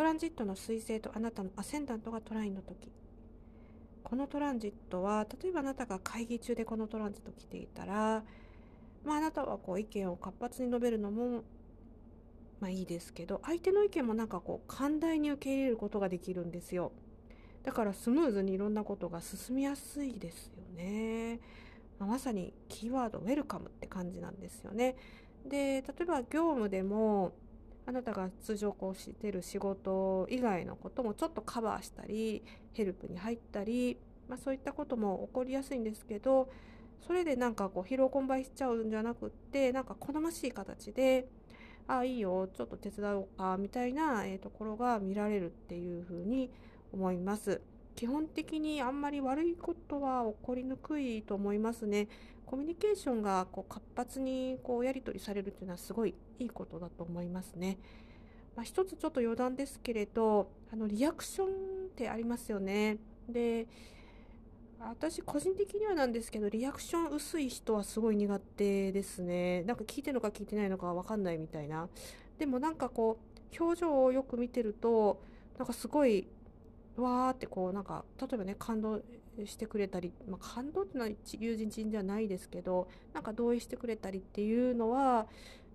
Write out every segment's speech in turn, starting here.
トランジットの彗星とあなたのアセンダントがトラインの時。このトランジットは例えばあなたが会議中でこのトランジット来ていたら、まあ、あなたはこう意見を活発に述べるのもまあいいですけど相手の意見もなんかこう寛大に受け入れることができるんですよ。だからスムーズにいろんなことが進みやすいですよね、まあ、まさにキーワードウェルカムって感じなんですよね。で例えば業務でもあなたが通常こうしてる仕事以外のこともちょっとカバーしたりヘルプに入ったり、まあ、そういったことも起こりやすいんですけどそれでなんかこう疲労困憊しちゃうんじゃなくってなんか好ましい形で「ああいいよちょっと手伝おうか」みたいな、えー、ところが見られるっていうふうに思います。基本的にあんまり悪いことは起こりにくいと思いますね。コミュニケーションがこう活発にこうやり取りされるっていうのはすごいいいことだと思いますね。まあ、一つちょっと余談ですけれどあのリアクションってありますよね。で私個人的にはなんですけどリアクション薄い人はすごい苦手ですねなんか聞いてるのか聞いてないのか分かんないみたいなでもなんかこう表情をよく見てるとなんかすごいわーってこうなんか例えばね感動してくれたり、まあ、感動っていうのは友人人ではないですけどなんか同意してくれたりっていうのは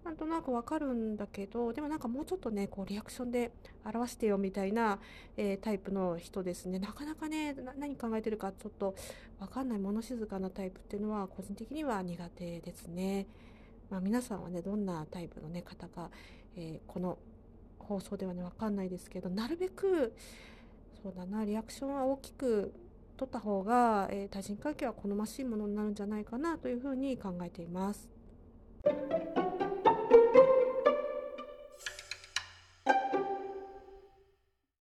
なんとなくわかるんだけどでもなんかもうちょっとねこうリアクションで表してよみたいな、えー、タイプの人ですねなかなかね何考えてるかちょっとわかんない物静かなタイプっていうのは個人的には苦手ですね。まあ、皆さんはねどんなタイプの、ね、方か、えー、この放送ではね分かんないですけどなるべくそうだなリアクションは大きく取った方が、えー、対人関係は好ましいものになるんじゃないかなというふうに考えています。